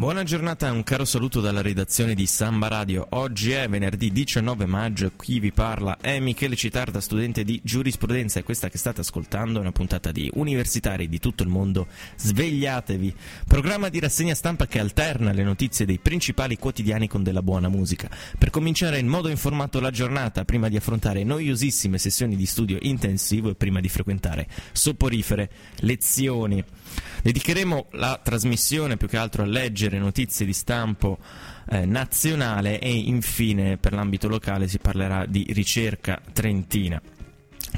Buona giornata, un caro saluto dalla redazione di Samba Radio. Oggi è venerdì 19 maggio, qui vi parla è Michele Citarda, studente di giurisprudenza e questa che state ascoltando è una puntata di Universitari di tutto il mondo. Svegliatevi! Programma di rassegna stampa che alterna le notizie dei principali quotidiani con della buona musica. Per cominciare in modo informato la giornata, prima di affrontare noiosissime sessioni di studio intensivo e prima di frequentare soporifere lezioni. Dedicheremo la trasmissione più che altro a leggere notizie di stampo eh, nazionale e infine per l'ambito locale si parlerà di ricerca trentina.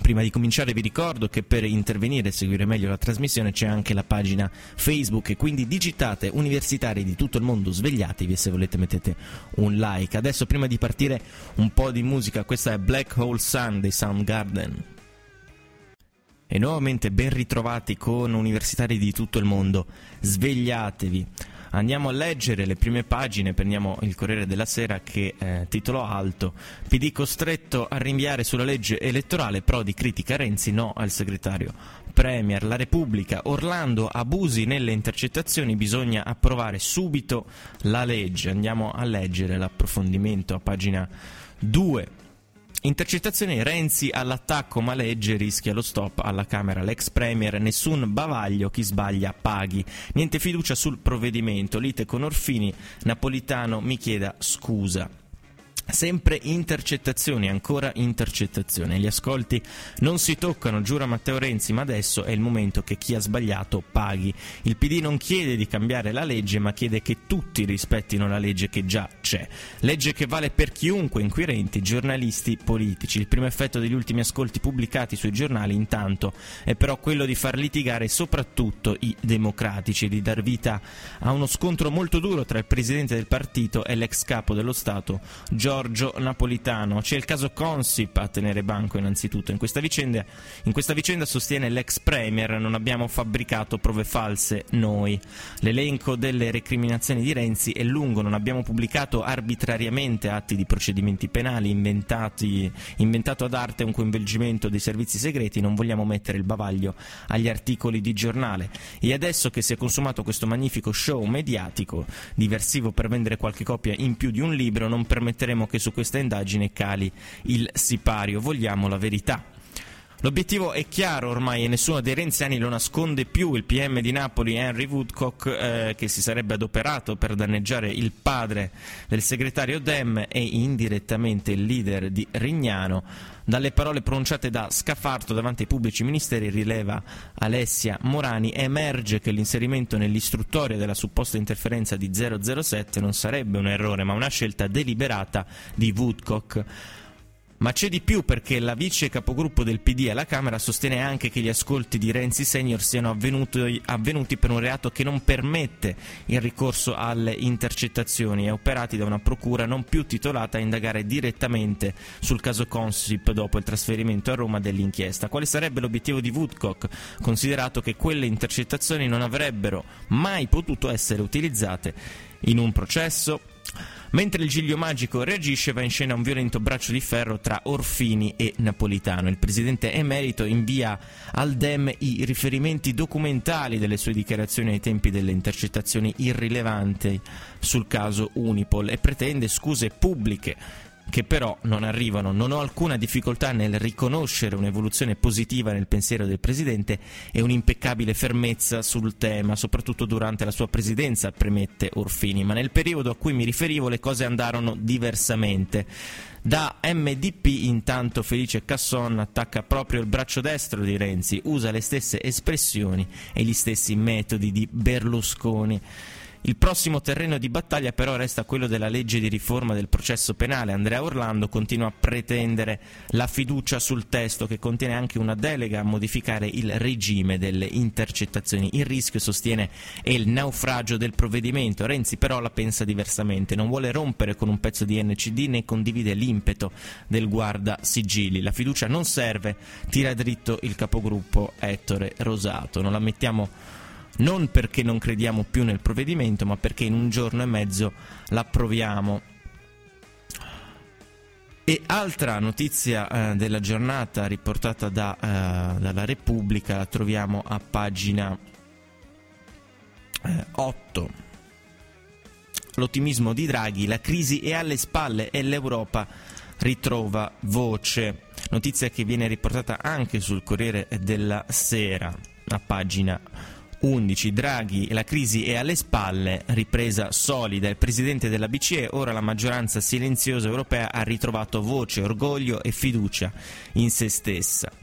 Prima di cominciare vi ricordo che per intervenire e seguire meglio la trasmissione c'è anche la pagina Facebook quindi digitate universitari di tutto il mondo svegliatevi e se volete mettete un like. Adesso prima di partire un po' di musica, questa è Black Hole Sun dei Soundgarden. E nuovamente ben ritrovati con universitari di tutto il mondo. Svegliatevi. Andiamo a leggere le prime pagine, prendiamo il Corriere della Sera che eh, titolo alto PD costretto a rinviare sulla legge elettorale, Prodi critica Renzi, no al segretario Premier, la Repubblica, Orlando, abusi nelle intercettazioni, bisogna approvare subito la legge. Andiamo a leggere l'approfondimento a pagina 2. Intercettazioni Renzi all'attacco ma legge rischia lo stop alla Camera. L'ex Premier nessun bavaglio, chi sbaglia paghi. Niente fiducia sul provvedimento. Lite con Orfini, Napolitano mi chieda scusa. Sempre intercettazioni, ancora intercettazioni. Gli ascolti non si toccano, giura Matteo Renzi, ma adesso è il momento che chi ha sbagliato paghi. Il PD non chiede di cambiare la legge, ma chiede che tutti rispettino la legge che già c'è. Legge che vale per chiunque, inquirenti, giornalisti, politici. Il primo effetto degli ultimi ascolti pubblicati sui giornali, intanto, è però quello di far litigare soprattutto i democratici, di dar vita a uno scontro molto duro tra il presidente del partito e l'ex capo dello Stato, Giorgio Giorgio Napolitano. C'è il caso Consip a tenere banco innanzitutto. In questa vicenda, in questa vicenda sostiene l'ex Premier non abbiamo fabbricato prove false noi. L'elenco delle recriminazioni di Renzi è lungo, non abbiamo pubblicato arbitrariamente atti di procedimenti penali inventati, inventato ad arte un coinvolgimento dei servizi segreti, non vogliamo mettere il bavaglio agli articoli di giornale. E adesso che si è consumato questo magnifico show mediatico, diversivo per vendere qualche copia in più di un libro, non permetteremo che su questa indagine cali il sipario. Vogliamo la verità. L'obiettivo è chiaro ormai e nessuno dei renziani lo nasconde più. Il PM di Napoli, Henry Woodcock, eh, che si sarebbe adoperato per danneggiare il padre del segretario Dem e indirettamente il leader di Rignano, dalle parole pronunciate da Scafarto davanti ai pubblici ministeri, rileva Alessia Morani, emerge che l'inserimento nell'istruttoria della supposta interferenza di 007 non sarebbe un errore, ma una scelta deliberata di Woodcock. Ma c'è di più perché la vice capogruppo del PD alla Camera sostiene anche che gli ascolti di Renzi Senior siano avvenuti, avvenuti per un reato che non permette il ricorso alle intercettazioni e operati da una procura non più titolata a indagare direttamente sul caso Consip dopo il trasferimento a Roma dell'inchiesta. Quale sarebbe l'obiettivo di Woodcock, considerato che quelle intercettazioni non avrebbero mai potuto essere utilizzate in un processo? Mentre il Giglio Magico reagisce, va in scena un violento braccio di ferro tra Orfini e Napolitano. Il presidente emerito invia al Dem i riferimenti documentali delle sue dichiarazioni ai tempi delle intercettazioni irrilevanti sul caso Unipol e pretende scuse pubbliche che però non arrivano. Non ho alcuna difficoltà nel riconoscere un'evoluzione positiva nel pensiero del Presidente e un'impeccabile fermezza sul tema, soprattutto durante la sua presidenza, premette Orfini, ma nel periodo a cui mi riferivo le cose andarono diversamente. Da MDP intanto Felice Casson attacca proprio il braccio destro di Renzi, usa le stesse espressioni e gli stessi metodi di Berlusconi. Il prossimo terreno di battaglia però resta quello della legge di riforma del processo penale. Andrea Orlando continua a pretendere la fiducia sul testo che contiene anche una delega a modificare il regime delle intercettazioni. Il rischio, sostiene, è il naufragio del provvedimento. Renzi però la pensa diversamente, non vuole rompere con un pezzo di NCD né condivide l'impeto del guarda sigilli. La fiducia non serve, tira dritto il capogruppo Ettore Rosato. Non la mettiamo non perché non crediamo più nel provvedimento, ma perché in un giorno e mezzo l'approviamo. E altra notizia eh, della giornata riportata da, eh, dalla Repubblica la troviamo a pagina eh, 8. L'ottimismo di Draghi, la crisi è alle spalle e l'Europa ritrova voce. Notizia che viene riportata anche sul Corriere della Sera, a pagina 11. Draghi, la crisi è alle spalle, ripresa solida. Il presidente della BCE, ora la maggioranza silenziosa europea, ha ritrovato voce, orgoglio e fiducia in se stessa.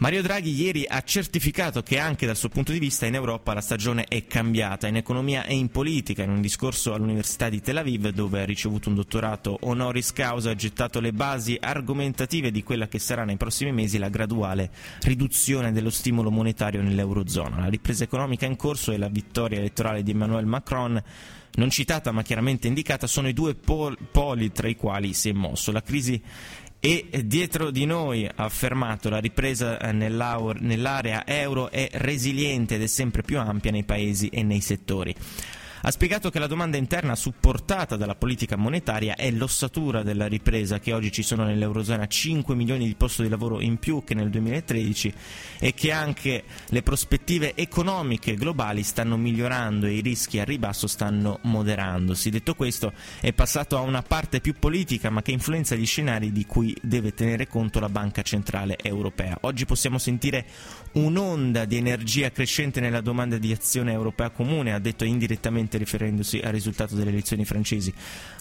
Mario Draghi ieri ha certificato che anche dal suo punto di vista in Europa la stagione è cambiata, in economia e in politica. In un discorso all'Università di Tel Aviv, dove ha ricevuto un dottorato honoris causa, ha gettato le basi argomentative di quella che sarà nei prossimi mesi la graduale riduzione dello stimolo monetario nell'Eurozona. La ripresa economica in corso e la vittoria elettorale di Emmanuel Macron non citata ma chiaramente indicata, sono i due pol- poli tra i quali si è mosso. La crisi e dietro di noi, ha affermato, la ripresa eh, nell'area euro è resiliente ed è sempre più ampia nei paesi e nei settori. Ha spiegato che la domanda interna supportata dalla politica monetaria è l'ossatura della ripresa, che oggi ci sono nell'Eurozona 5 milioni di posti di lavoro in più che nel 2013 e che anche le prospettive economiche globali stanno migliorando e i rischi a ribasso stanno moderandosi. Detto questo, è passato a una parte più politica ma che influenza gli scenari di cui deve tenere conto la Banca Centrale Europea. Oggi possiamo sentire un'onda di energia crescente nella domanda di azione europea comune, ha detto indirettamente riferendosi al risultato delle elezioni francesi.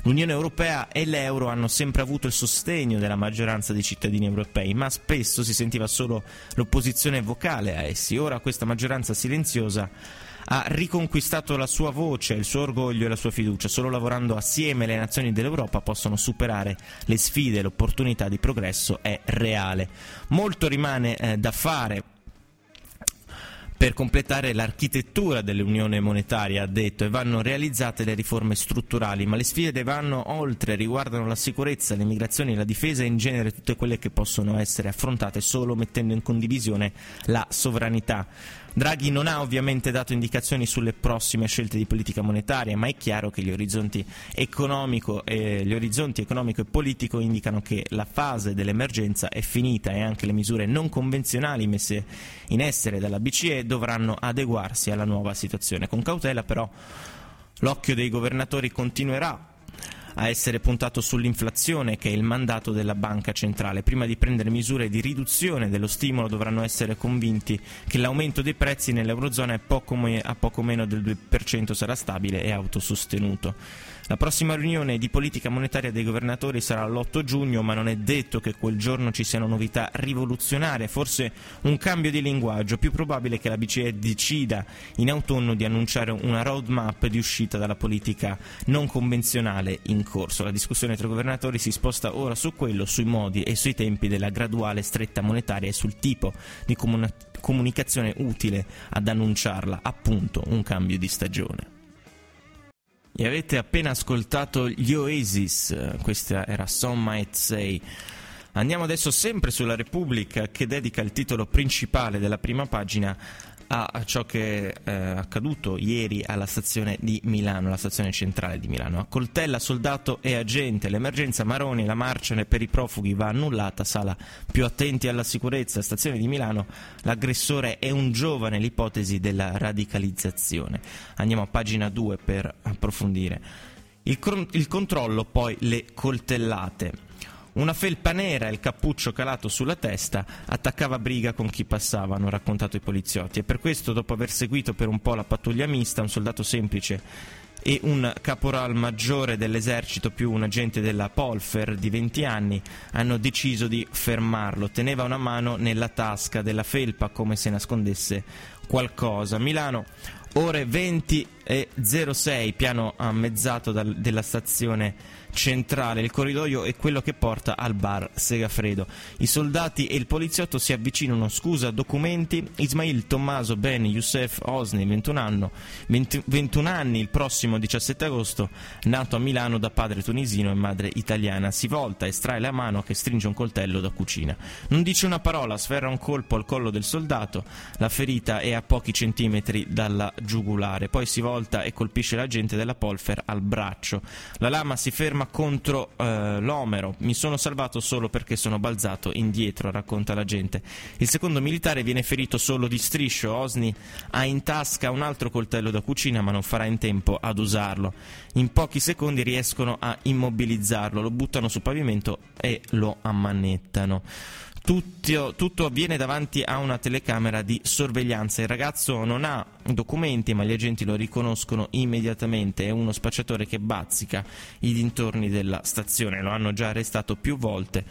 L'Unione Europea e l'euro hanno sempre avuto il sostegno della maggioranza dei cittadini europei, ma spesso si sentiva solo l'opposizione vocale a essi. Ora questa maggioranza silenziosa ha riconquistato la sua voce, il suo orgoglio e la sua fiducia. Solo lavorando assieme le nazioni dell'Europa possono superare le sfide, l'opportunità di progresso è reale. Molto rimane eh, da fare per completare l'architettura dell'unione monetaria, ha detto, e vanno realizzate le riforme strutturali, ma le sfide vanno oltre, riguardano la sicurezza, le migrazioni, la difesa e in genere tutte quelle che possono essere affrontate solo mettendo in condivisione la sovranità. Draghi non ha ovviamente dato indicazioni sulle prossime scelte di politica monetaria, ma è chiaro che gli orizzonti economico e, gli orizzonti economico e politico indicano che la fase dell'emergenza è finita e anche le misure non convenzionali messe in essere dalla BCE dovranno adeguarsi alla nuova situazione. Con cautela però l'occhio dei governatori continuerà a essere puntato sull'inflazione, che è il mandato della banca centrale. Prima di prendere misure di riduzione dello stimolo dovranno essere convinti che l'aumento dei prezzi nell'Eurozona poco a poco meno del 2% sarà stabile e autosostenuto. La prossima riunione di politica monetaria dei governatori sarà l'8 giugno, ma non è detto che quel giorno ci siano novità rivoluzionarie, forse un cambio di linguaggio. Più probabile che la BCE decida in autunno di annunciare una roadmap di uscita dalla politica non convenzionale in corso. La discussione tra i governatori si sposta ora su quello, sui modi e sui tempi della graduale stretta monetaria e sul tipo di comun- comunicazione utile ad annunciarla, appunto un cambio di stagione. E avete appena ascoltato gli Oasis, questa era Some Might Say. Andiamo adesso sempre sulla Repubblica che dedica il titolo principale della prima pagina a ciò che è eh, accaduto ieri alla stazione di Milano, la stazione centrale di Milano. A coltella, soldato e agente, l'emergenza Maroni, la marcia per i profughi va annullata, sala più attenti alla sicurezza, stazione di Milano, l'aggressore è un giovane, l'ipotesi della radicalizzazione. Andiamo a pagina 2 per approfondire. Il, il controllo, poi le coltellate. Una felpa nera e il cappuccio calato sulla testa attaccava briga con chi passava, hanno raccontato i poliziotti, e per questo, dopo aver seguito per un po' la pattuglia mista, un soldato semplice e un caporal maggiore dell'esercito più un agente della Polfer di 20 anni hanno deciso di fermarlo. Teneva una mano nella tasca della felpa come se nascondesse qualcosa. Milano ore 20 e 06, piano ammezzato dal, della stazione centrale. Il corridoio è quello che porta al bar Segafredo. I soldati e il poliziotto si avvicinano, scusa, documenti. Ismail Tommaso Ben Youssef Osni, 21, anno, 20, 21 anni, il prossimo 17 agosto, nato a Milano da padre tunisino e madre italiana. Si volta, estrae la mano che stringe un coltello da cucina. Non dice una parola, sferra un colpo al collo del soldato. La ferita è a pochi centimetri dalla giugulare. Poi si volta e colpisce l'agente della Polfer al braccio. La lama si ferma contro eh, l'Omero. Mi sono salvato solo perché sono balzato indietro, racconta la gente. Il secondo militare viene ferito solo di striscio. Osni ha in tasca un altro coltello da cucina, ma non farà in tempo ad usarlo. In pochi secondi riescono a immobilizzarlo, lo buttano sul pavimento e lo ammanettano. Tutto, tutto, avviene davanti a una telecamera di sorveglianza. Il ragazzo non ha documenti, ma gli agenti lo riconoscono immediatamente. È uno spacciatore che bazzica i dintorni della stazione. Lo hanno già arrestato più volte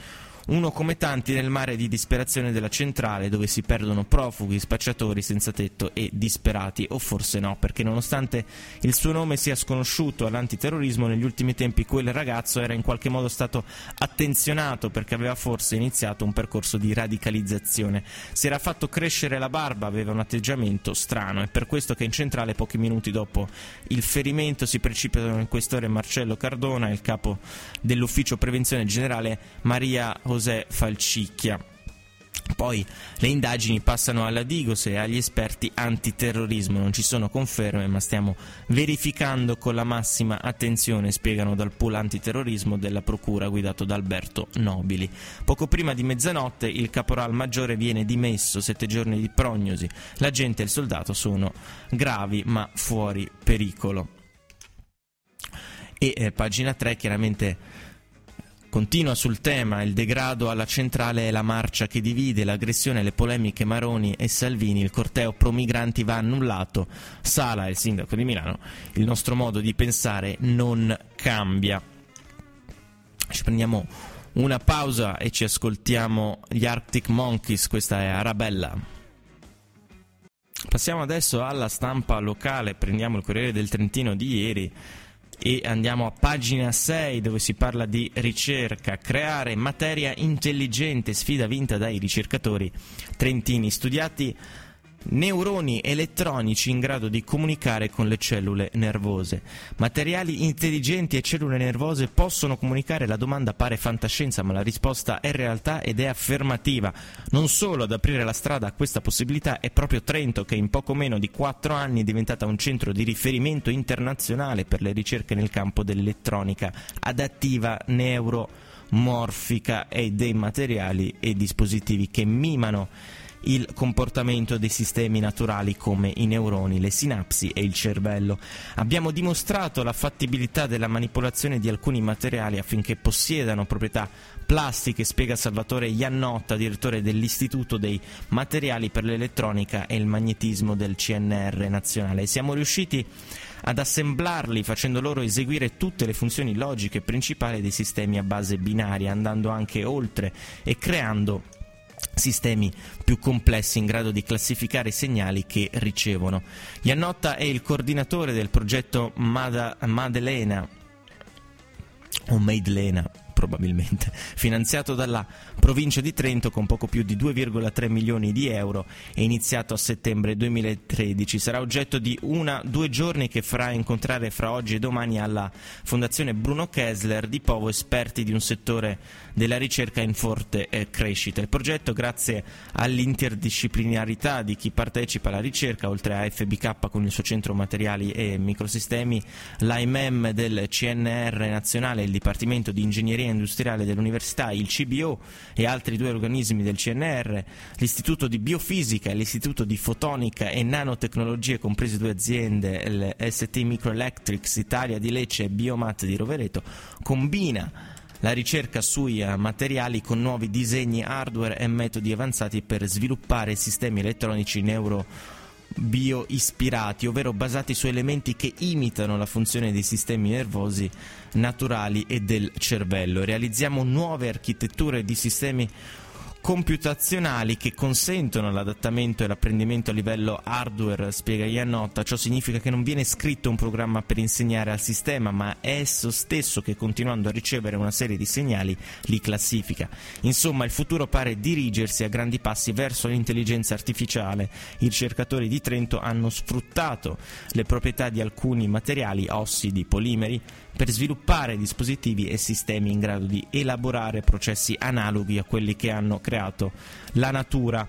uno come tanti nel mare di disperazione della centrale dove si perdono profughi, spacciatori senza tetto e disperati, o forse no, perché nonostante il suo nome sia sconosciuto all'antiterrorismo, negli ultimi tempi quel ragazzo era in qualche modo stato attenzionato perché aveva forse iniziato un percorso di radicalizzazione. Si era fatto crescere la barba, aveva un atteggiamento strano, è per questo che in centrale pochi minuti dopo il ferimento si precipitano il questore Marcello Cardona e il capo dell'ufficio prevenzione generale Maria José José Falcicchia. Poi le indagini passano alla Digos e agli esperti antiterrorismo. Non ci sono conferme, ma stiamo verificando con la massima attenzione, spiegano dal pool antiterrorismo della procura guidato da Alberto Nobili. Poco prima di mezzanotte il caporal maggiore viene dimesso, sette giorni di prognosi. La gente e il soldato sono gravi ma fuori pericolo. E eh, pagina 3 chiaramente Continua sul tema il degrado alla centrale e la marcia che divide, l'aggressione, le polemiche Maroni e Salvini, il corteo pro migranti va annullato, Sala, il sindaco di Milano, il nostro modo di pensare non cambia. Ci prendiamo una pausa e ci ascoltiamo gli Arctic Monkeys, questa è Arabella. Passiamo adesso alla stampa locale, prendiamo il Corriere del Trentino di ieri e andiamo a pagina 6 dove si parla di ricerca, creare materia intelligente, sfida vinta dai ricercatori trentini studiati neuroni elettronici in grado di comunicare con le cellule nervose. Materiali intelligenti e cellule nervose possono comunicare? La domanda pare fantascienza, ma la risposta è realtà ed è affermativa. Non solo ad aprire la strada a questa possibilità è proprio Trento che in poco meno di quattro anni è diventata un centro di riferimento internazionale per le ricerche nel campo dell'elettronica adattiva neuromorfica e dei materiali e dispositivi che mimano il comportamento dei sistemi naturali come i neuroni, le sinapsi e il cervello. Abbiamo dimostrato la fattibilità della manipolazione di alcuni materiali affinché possiedano proprietà plastiche, spiega Salvatore Iannotta, direttore dell'Istituto dei Materiali per l'Elettronica e il Magnetismo del CNR nazionale. Siamo riusciti ad assemblarli facendo loro eseguire tutte le funzioni logiche principali dei sistemi a base binaria, andando anche oltre e creando sistemi più complessi in grado di classificare i segnali che ricevono. Iannotta è il coordinatore del progetto Mada, Madelena o Maidlena probabilmente, finanziato dalla provincia di Trento con poco più di 2,3 milioni di euro e iniziato a settembre 2013. Sarà oggetto di una due giorni che farà incontrare fra oggi e domani alla Fondazione Bruno Kessler di Povo esperti di un settore della ricerca in forte eh, crescita. Il progetto, grazie all'interdisciplinarità di chi partecipa alla ricerca, oltre a FBK con il suo centro materiali e microsistemi, l'AIMEM del CNR nazionale, il Dipartimento di Ingegneria Industriale dell'Università, il CBO e altri due organismi del CNR, l'Istituto di Biofisica e l'Istituto di Fotonica e Nanotecnologie, comprese due aziende, l'ST Microelectrics Italia di Lecce e Biomat di Rovereto, combina la ricerca sui eh, materiali con nuovi disegni hardware e metodi avanzati per sviluppare sistemi elettronici neuro bioispirati, ovvero basati su elementi che imitano la funzione dei sistemi nervosi naturali e del cervello. Realizziamo nuove architetture di sistemi computazionali che consentono l'adattamento e l'apprendimento a livello hardware, spiega Iannotta. Ciò significa che non viene scritto un programma per insegnare al sistema, ma è esso stesso che continuando a ricevere una serie di segnali li classifica. Insomma, il futuro pare dirigersi a grandi passi verso l'intelligenza artificiale. I ricercatori di Trento hanno sfruttato le proprietà di alcuni materiali, ossidi, polimeri, per sviluppare dispositivi e sistemi in grado di elaborare processi analoghi a quelli che hanno creato la natura.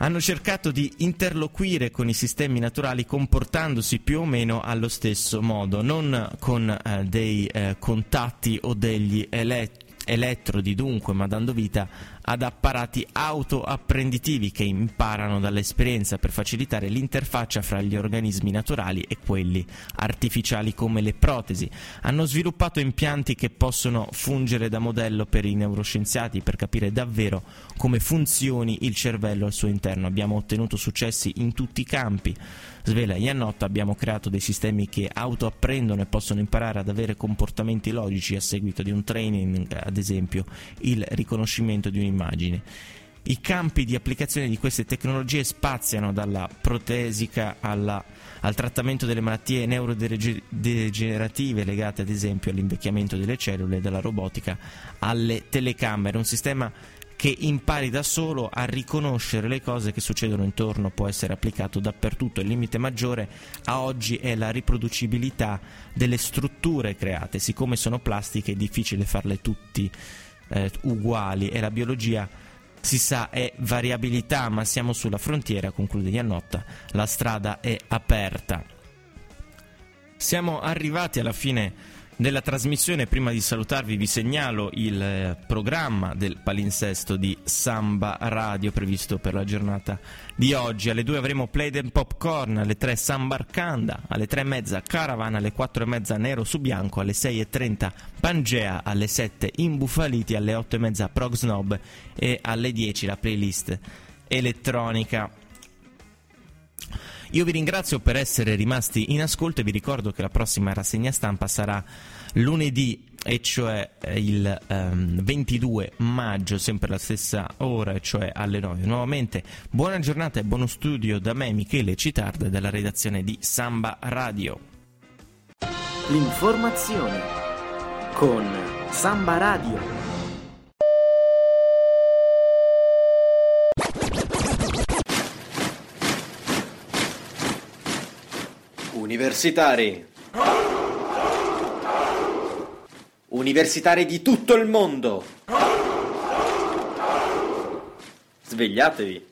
Hanno cercato di interloquire con i sistemi naturali comportandosi più o meno allo stesso modo, non con eh, dei eh, contatti o degli elet- elettrodi dunque, ma dando vita ad apparati autoapprenditivi che imparano dall'esperienza per facilitare l'interfaccia fra gli organismi naturali e quelli artificiali come le protesi. Hanno sviluppato impianti che possono fungere da modello per i neuroscienziati per capire davvero come funzioni il cervello al suo interno. Abbiamo ottenuto successi in tutti i campi. Svela Iannotta abbiamo creato dei sistemi che autoapprendono e possono imparare ad avere comportamenti logici a seguito di un training, ad esempio il riconoscimento di un'immagine immagine. I campi di applicazione di queste tecnologie spaziano dalla protesica alla, al trattamento delle malattie neurodegenerative legate ad esempio all'invecchiamento delle cellule, dalla robotica alle telecamere, un sistema che impari da solo a riconoscere le cose che succedono intorno può essere applicato dappertutto. Il limite maggiore a oggi è la riproducibilità delle strutture create, siccome sono plastiche è difficile farle tutti eh, uguali e la biologia si sa è variabilità, ma siamo sulla frontiera, conclude Iannotta, la strada è aperta. Siamo arrivati alla fine della trasmissione. Prima di salutarvi vi segnalo il eh, programma del palinsesto di Samba Radio previsto per la giornata di oggi. Alle 2 avremo Play and Popcorn, alle 3 Sambarcanda, alle 3 e mezza Caravan, alle 4 e mezza Nero su Bianco, alle 6 e 30 Pangea, alle 7 Imbufaliti, alle 8 e mezza Prog Snob e alle 10 la playlist elettronica. Io vi ringrazio per essere rimasti in ascolto e vi ricordo che la prossima rassegna stampa sarà lunedì e cioè eh, il um, 22 maggio, sempre alla stessa ora, e cioè alle 9. Nuovamente buona giornata e buono studio da me, Michele Citard, della redazione di Samba Radio. L'informazione con Samba Radio. Universitari. Universitari di tutto il mondo. Svegliatevi.